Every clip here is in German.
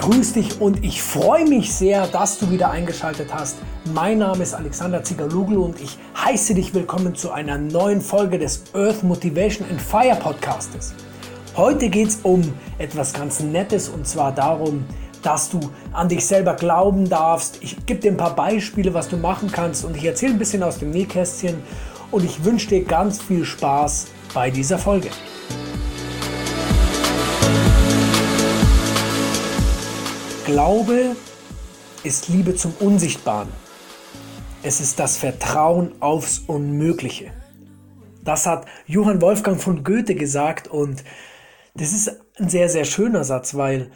grüße dich und ich freue mich sehr, dass du wieder eingeschaltet hast. Mein Name ist Alexander Zigaluglu und ich heiße dich willkommen zu einer neuen Folge des Earth Motivation and Fire Podcastes. Heute geht es um etwas ganz Nettes und zwar darum, dass du an dich selber glauben darfst. Ich gebe dir ein paar Beispiele, was du machen kannst und ich erzähle ein bisschen aus dem Nähkästchen und ich wünsche dir ganz viel Spaß bei dieser Folge. Glaube ist Liebe zum Unsichtbaren. Es ist das Vertrauen aufs Unmögliche. Das hat Johann Wolfgang von Goethe gesagt und das ist ein sehr, sehr schöner Satz, weil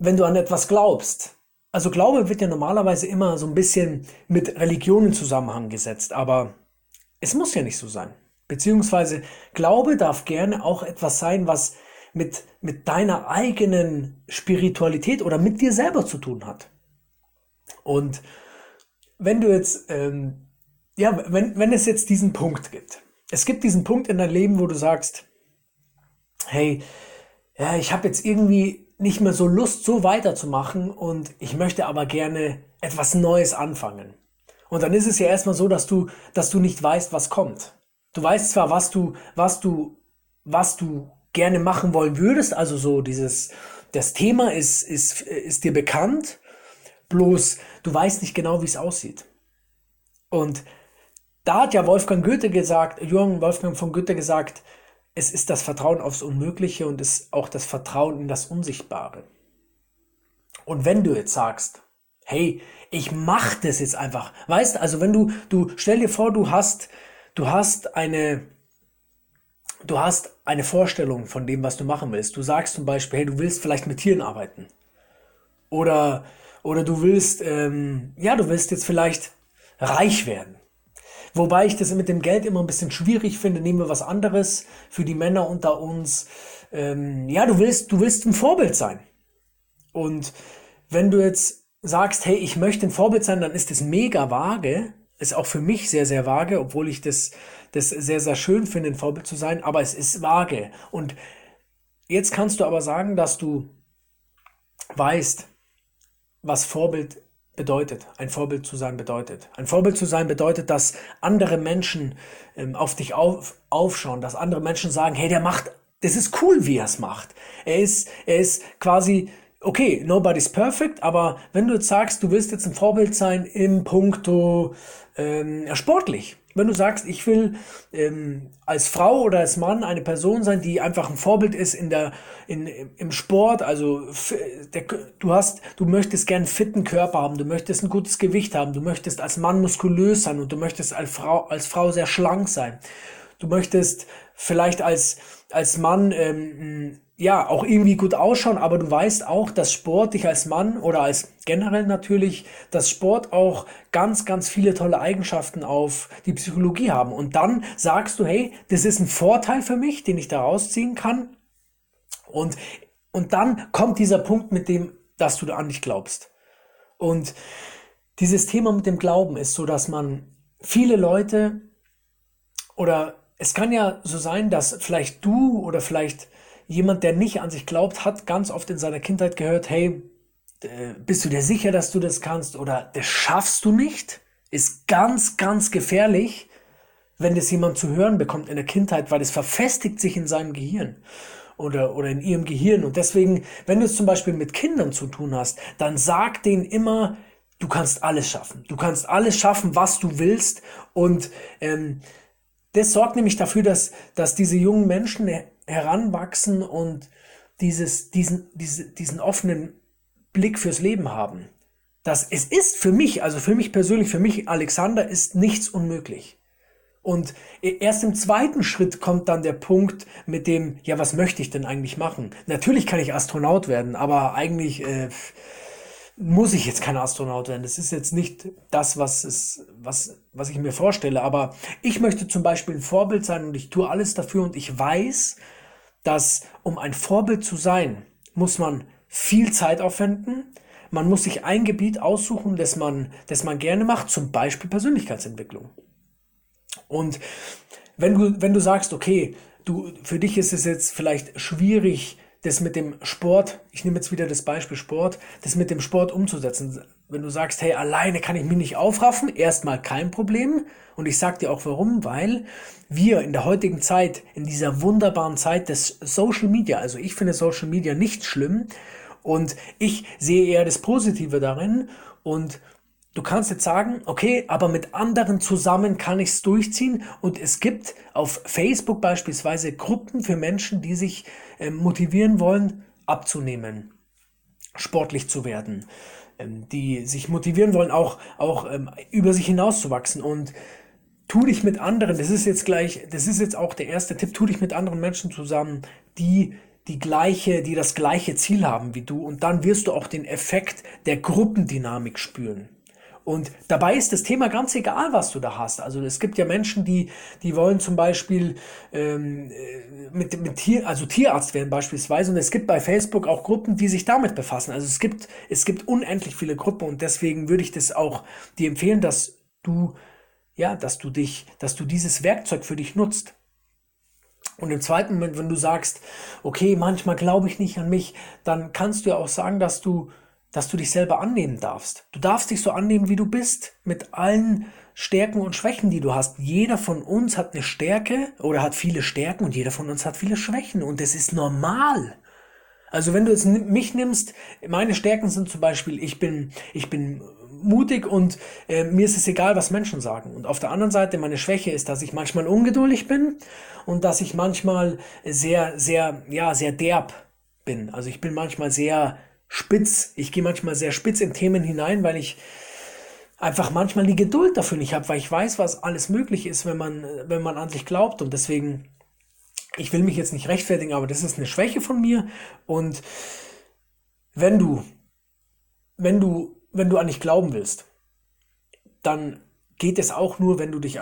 wenn du an etwas glaubst, also Glaube wird ja normalerweise immer so ein bisschen mit Religion in Zusammenhang gesetzt, aber es muss ja nicht so sein. Beziehungsweise Glaube darf gerne auch etwas sein, was mit, mit deiner eigenen Spiritualität oder mit dir selber zu tun hat. Und wenn du jetzt, ähm, ja, wenn, wenn es jetzt diesen Punkt gibt, es gibt diesen Punkt in deinem Leben, wo du sagst, hey, ja, ich habe jetzt irgendwie nicht mehr so Lust, so weiterzumachen und ich möchte aber gerne etwas Neues anfangen. Und dann ist es ja erstmal so, dass du, dass du nicht weißt, was kommt. Du weißt zwar, was du, was du, was du gerne machen wollen würdest. Also so dieses, das Thema ist, ist, ist dir bekannt, bloß du weißt nicht genau, wie es aussieht. Und da hat ja Wolfgang Goethe gesagt, Johann Wolfgang von Goethe gesagt, es ist das Vertrauen aufs Unmögliche und es ist auch das Vertrauen in das Unsichtbare. Und wenn du jetzt sagst, hey, ich mach das jetzt einfach, weißt, also wenn du, du stell dir vor, du hast, du hast eine, du hast eine Vorstellung von dem, was du machen willst. Du sagst zum Beispiel, hey, du willst vielleicht mit Tieren arbeiten. Oder, oder du willst, ähm, ja, du willst jetzt vielleicht reich werden. Wobei ich das mit dem Geld immer ein bisschen schwierig finde. Nehmen wir was anderes für die Männer unter uns. Ähm, ja, du willst, du willst ein Vorbild sein. Und wenn du jetzt sagst, hey, ich möchte ein Vorbild sein, dann ist das mega vage, ist auch für mich sehr, sehr vage, obwohl ich das, das sehr, sehr schön finde, ein Vorbild zu sein, aber es ist vage. Und jetzt kannst du aber sagen, dass du weißt, was Vorbild bedeutet, ein Vorbild zu sein bedeutet. Ein Vorbild zu sein bedeutet, dass andere Menschen ähm, auf dich auf, aufschauen, dass andere Menschen sagen, hey, der macht, das ist cool, wie er es macht. Er ist, er ist quasi okay, nobody's perfect, aber wenn du jetzt sagst, du willst jetzt ein Vorbild sein im Punkto ähm, sportlich, wenn du sagst, ich will ähm, als Frau oder als Mann eine Person sein, die einfach ein Vorbild ist in der, in, im Sport, also der, du hast, du möchtest gern einen fitten Körper haben, du möchtest ein gutes Gewicht haben, du möchtest als Mann muskulös sein und du möchtest als Frau, als Frau sehr schlank sein. Du möchtest vielleicht als, als Mann ähm, ja, auch irgendwie gut ausschauen, aber du weißt auch, dass Sport dich als Mann oder als generell natürlich, dass Sport auch ganz, ganz viele tolle Eigenschaften auf die Psychologie haben. Und dann sagst du, hey, das ist ein Vorteil für mich, den ich da rausziehen kann. Und, und dann kommt dieser Punkt mit dem, dass du da an dich glaubst. Und dieses Thema mit dem Glauben ist so, dass man viele Leute oder es kann ja so sein, dass vielleicht du oder vielleicht jemand, der nicht an sich glaubt, hat ganz oft in seiner Kindheit gehört, hey, äh, bist du dir sicher, dass du das kannst oder das schaffst du nicht? Ist ganz, ganz gefährlich, wenn das jemand zu hören bekommt in der Kindheit, weil es verfestigt sich in seinem Gehirn oder, oder in ihrem Gehirn. Und deswegen, wenn du es zum Beispiel mit Kindern zu tun hast, dann sag denen immer, du kannst alles schaffen. Du kannst alles schaffen, was du willst. Und ähm, das sorgt nämlich dafür, dass, dass diese jungen Menschen heranwachsen und dieses, diesen, diese, diesen offenen Blick fürs Leben haben. Das, es ist für mich, also für mich persönlich, für mich Alexander, ist nichts unmöglich. Und erst im zweiten Schritt kommt dann der Punkt mit dem, ja, was möchte ich denn eigentlich machen? Natürlich kann ich Astronaut werden, aber eigentlich äh, muss ich jetzt kein Astronaut werden. Das ist jetzt nicht das, was, es, was, was ich mir vorstelle. Aber ich möchte zum Beispiel ein Vorbild sein und ich tue alles dafür und ich weiß, dass um ein Vorbild zu sein, muss man viel Zeit aufwenden. Man muss sich ein Gebiet aussuchen, das man, das man gerne macht, zum Beispiel Persönlichkeitsentwicklung. Und wenn du, wenn du sagst, okay, du, für dich ist es jetzt vielleicht schwierig, das mit dem Sport, ich nehme jetzt wieder das Beispiel Sport, das mit dem Sport umzusetzen. Wenn du sagst, hey, alleine kann ich mich nicht aufraffen, erstmal kein Problem. Und ich sag dir auch warum, weil wir in der heutigen Zeit, in dieser wunderbaren Zeit des Social Media, also ich finde Social Media nicht schlimm und ich sehe eher das Positive darin und Du kannst jetzt sagen, okay, aber mit anderen zusammen kann ich es durchziehen. Und es gibt auf Facebook beispielsweise Gruppen für Menschen, die sich äh, motivieren wollen, abzunehmen, sportlich zu werden, die sich motivieren wollen, auch, auch ähm, über sich hinauszuwachsen. Und tu dich mit anderen, das ist jetzt gleich, das ist jetzt auch der erste Tipp, tu dich mit anderen Menschen zusammen, die die gleiche, die das gleiche Ziel haben wie du und dann wirst du auch den Effekt der Gruppendynamik spüren. Und dabei ist das Thema ganz egal, was du da hast. Also es gibt ja Menschen, die, die wollen zum Beispiel ähm, äh, mit, mit Tier, also Tierarzt werden beispielsweise. Und es gibt bei Facebook auch Gruppen, die sich damit befassen. Also es gibt, es gibt unendlich viele Gruppen und deswegen würde ich das auch dir empfehlen, dass du, ja, dass du dich, dass du dieses Werkzeug für dich nutzt. Und im zweiten Moment, wenn du sagst, okay, manchmal glaube ich nicht an mich, dann kannst du ja auch sagen, dass du dass du dich selber annehmen darfst. Du darfst dich so annehmen, wie du bist, mit allen Stärken und Schwächen, die du hast. Jeder von uns hat eine Stärke oder hat viele Stärken und jeder von uns hat viele Schwächen und das ist normal. Also wenn du jetzt mich nimmst, meine Stärken sind zum Beispiel, ich bin, ich bin mutig und äh, mir ist es egal, was Menschen sagen. Und auf der anderen Seite, meine Schwäche ist, dass ich manchmal ungeduldig bin und dass ich manchmal sehr, sehr, ja, sehr derb bin. Also ich bin manchmal sehr spitz. Ich gehe manchmal sehr spitz in Themen hinein, weil ich einfach manchmal die Geduld dafür nicht habe, weil ich weiß, was alles möglich ist, wenn man, wenn man an sich glaubt. Und deswegen, ich will mich jetzt nicht rechtfertigen, aber das ist eine Schwäche von mir. Und wenn du, wenn du, wenn du an dich glauben willst, dann geht es auch nur, wenn du dich,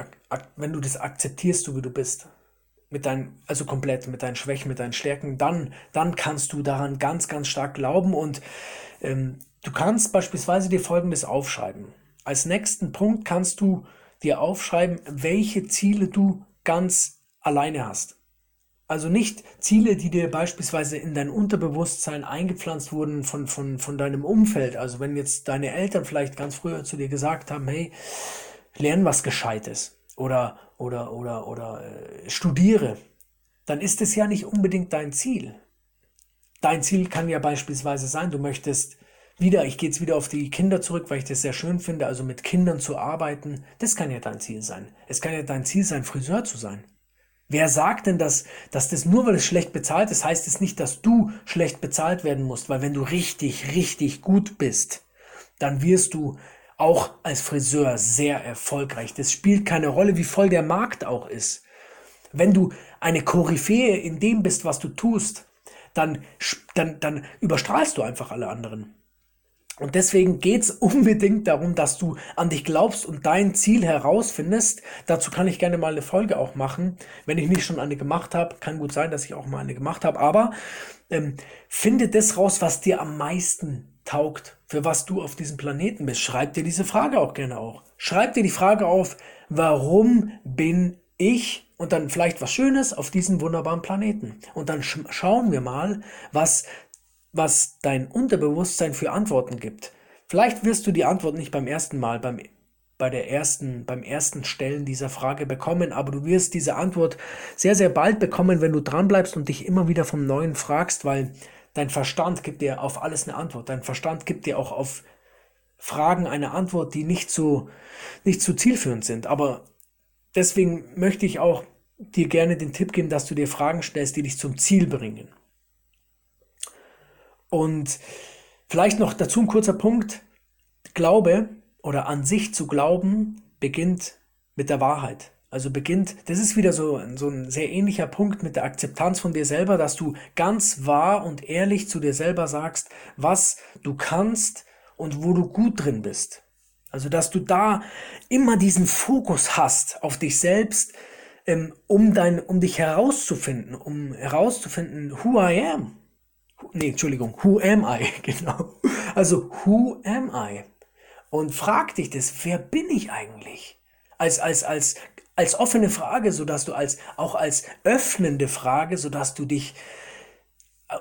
wenn du das akzeptierst, so wie du bist mit deinen, also komplett mit deinen Schwächen, mit deinen Stärken, dann, dann kannst du daran ganz, ganz stark glauben und ähm, du kannst beispielsweise dir Folgendes aufschreiben. Als nächsten Punkt kannst du dir aufschreiben, welche Ziele du ganz alleine hast. Also nicht Ziele, die dir beispielsweise in dein Unterbewusstsein eingepflanzt wurden von, von, von deinem Umfeld. Also wenn jetzt deine Eltern vielleicht ganz früher zu dir gesagt haben, hey, lern was Gescheites oder oder, oder, oder äh, studiere, dann ist es ja nicht unbedingt dein Ziel. Dein Ziel kann ja beispielsweise sein, du möchtest wieder, ich gehe jetzt wieder auf die Kinder zurück, weil ich das sehr schön finde, also mit Kindern zu arbeiten, das kann ja dein Ziel sein. Es kann ja dein Ziel sein, Friseur zu sein. Wer sagt denn, dass, dass das nur weil es schlecht bezahlt ist, heißt es nicht, dass du schlecht bezahlt werden musst, weil wenn du richtig, richtig gut bist, dann wirst du auch als Friseur sehr erfolgreich. Das spielt keine Rolle, wie voll der Markt auch ist. Wenn du eine Koryphäe in dem bist, was du tust, dann, dann, dann überstrahlst du einfach alle anderen. Und deswegen geht's unbedingt darum, dass du an dich glaubst und dein Ziel herausfindest. Dazu kann ich gerne mal eine Folge auch machen. Wenn ich nicht schon eine gemacht habe, kann gut sein, dass ich auch mal eine gemacht habe. Aber ähm, finde das raus, was dir am meisten taugt, für was du auf diesem Planeten bist. Schreib dir diese Frage auch gerne auch. Schreib dir die Frage auf, warum bin ich und dann vielleicht was Schönes auf diesem wunderbaren Planeten. Und dann sch schauen wir mal, was, was dein Unterbewusstsein für Antworten gibt. Vielleicht wirst du die Antwort nicht beim ersten Mal, beim, bei der ersten, beim ersten Stellen dieser Frage bekommen, aber du wirst diese Antwort sehr, sehr bald bekommen, wenn du dranbleibst und dich immer wieder vom Neuen fragst, weil Dein Verstand gibt dir auf alles eine Antwort. Dein Verstand gibt dir auch auf Fragen eine Antwort, die nicht so, nicht so zielführend sind. Aber deswegen möchte ich auch dir gerne den Tipp geben, dass du dir Fragen stellst, die dich zum Ziel bringen. Und vielleicht noch dazu ein kurzer Punkt. Glaube oder an sich zu glauben beginnt mit der Wahrheit. Also beginnt, das ist wieder so, so ein sehr ähnlicher Punkt mit der Akzeptanz von dir selber, dass du ganz wahr und ehrlich zu dir selber sagst, was du kannst und wo du gut drin bist. Also dass du da immer diesen Fokus hast auf dich selbst, ähm, um dein, um dich herauszufinden, um herauszufinden, who I am. Nee, Entschuldigung, who am I, genau. Also who am I? Und frag dich das, wer bin ich eigentlich? Als, als, als als offene Frage, so dass du als auch als öffnende Frage, so dass du dich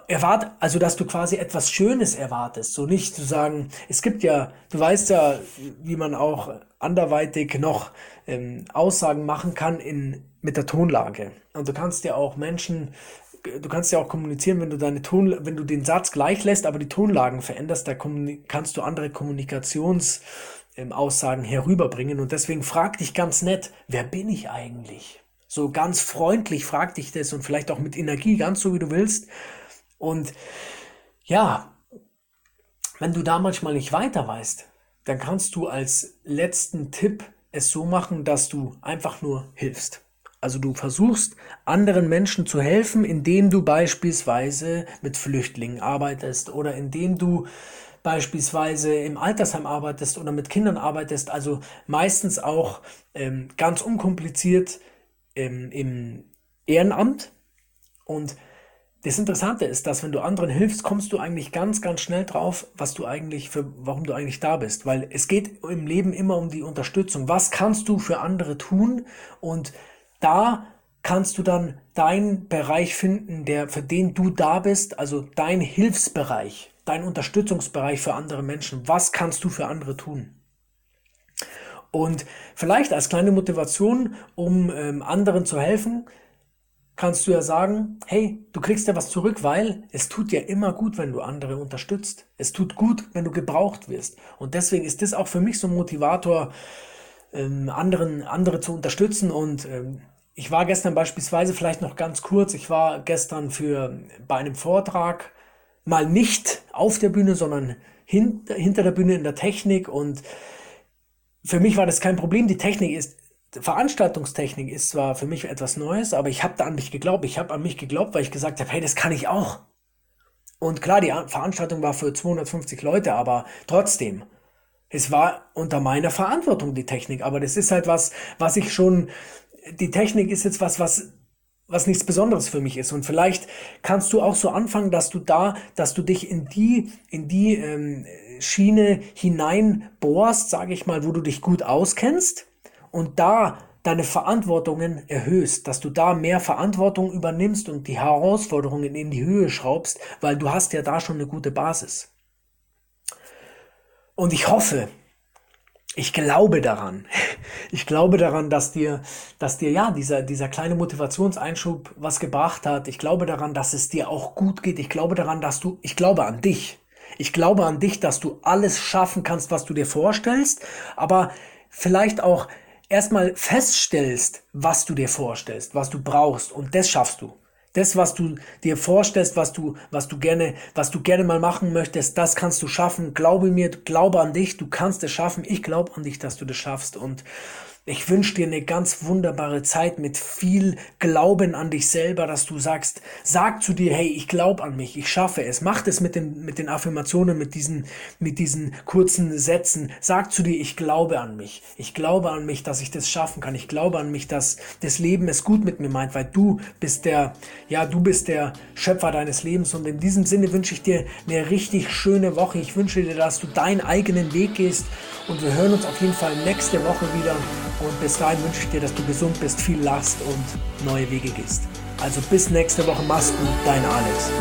erwart, also dass du quasi etwas Schönes erwartest, so nicht zu sagen, es gibt ja, du weißt ja, wie man auch anderweitig noch ähm, Aussagen machen kann in, mit der Tonlage. Und du kannst ja auch Menschen, du kannst ja auch kommunizieren, wenn du deine Ton, wenn du den Satz gleich lässt, aber die Tonlagen veränderst, da kannst du andere Kommunikationsaussagen ähm, herüberbringen. Und deswegen frag dich ganz nett, wer bin ich eigentlich? So ganz freundlich frag dich das und vielleicht auch mit Energie, ganz so wie du willst. Und ja, wenn du da manchmal nicht weiter weißt, dann kannst du als letzten Tipp es so machen, dass du einfach nur hilfst. Also du versuchst anderen Menschen zu helfen, indem du beispielsweise mit Flüchtlingen arbeitest oder indem du beispielsweise im Altersheim arbeitest oder mit Kindern arbeitest, also meistens auch ähm, ganz unkompliziert ähm, im Ehrenamt. Und das Interessante ist, dass wenn du anderen hilfst, kommst du eigentlich ganz, ganz schnell drauf, was du eigentlich für, warum du eigentlich da bist. Weil es geht im Leben immer um die Unterstützung. Was kannst du für andere tun? Und da kannst du dann deinen Bereich finden, der, für den du da bist, also dein Hilfsbereich, dein Unterstützungsbereich für andere Menschen. Was kannst du für andere tun? Und vielleicht als kleine Motivation, um ähm, anderen zu helfen, kannst du ja sagen, hey, du kriegst ja was zurück, weil es tut ja immer gut, wenn du andere unterstützt. Es tut gut, wenn du gebraucht wirst. Und deswegen ist das auch für mich so ein Motivator, ähm, anderen, andere zu unterstützen. Und ähm, ich war gestern beispielsweise, vielleicht noch ganz kurz, ich war gestern für, bei einem Vortrag mal nicht auf der Bühne, sondern hin, hinter der Bühne in der Technik und für mich war das kein Problem. Die Technik ist Veranstaltungstechnik ist zwar für mich etwas Neues, aber ich habe da an mich geglaubt. Ich habe an mich geglaubt, weil ich gesagt habe, hey, das kann ich auch. Und klar, die Veranstaltung war für 250 Leute, aber trotzdem, es war unter meiner Verantwortung die Technik. Aber das ist halt was, was ich schon, die Technik ist jetzt was, was was nichts Besonderes für mich ist. Und vielleicht kannst du auch so anfangen, dass du da, dass du dich in die, in die ähm, Schiene hineinbohrst, sage ich mal, wo du dich gut auskennst und da deine Verantwortungen erhöhst, dass du da mehr Verantwortung übernimmst und die Herausforderungen in die Höhe schraubst, weil du hast ja da schon eine gute Basis. Und ich hoffe, ich glaube daran, ich glaube daran, dass dir, dass dir ja dieser, dieser kleine Motivationseinschub was gebracht hat. Ich glaube daran, dass es dir auch gut geht. Ich glaube daran, dass du, ich glaube an dich. Ich glaube an dich, dass du alles schaffen kannst, was du dir vorstellst, aber vielleicht auch erstmal feststellst, was du dir vorstellst, was du brauchst und das schaffst du. Das, was du dir vorstellst, was du, was du gerne, was du gerne mal machen möchtest, das kannst du schaffen. Glaube mir, glaube an dich, du kannst es schaffen. Ich glaube an dich, dass du das schaffst und ich wünsche dir eine ganz wunderbare Zeit mit viel Glauben an dich selber, dass du sagst, sag zu dir, hey, ich glaube an mich, ich schaffe es. Mach das mit den, mit den Affirmationen, mit diesen, mit diesen kurzen Sätzen. Sag zu dir, ich glaube an mich. Ich glaube an mich, dass ich das schaffen kann. Ich glaube an mich, dass das Leben es gut mit mir meint, weil du bist der, ja, du bist der Schöpfer deines Lebens. Und in diesem Sinne wünsche ich dir eine richtig schöne Woche. Ich wünsche dir, dass du deinen eigenen Weg gehst. Und wir hören uns auf jeden Fall nächste Woche wieder. Und bis dahin wünsche ich dir, dass du gesund bist, viel lachst und neue Wege gehst. Also bis nächste Woche, mach's gut, dein Alex.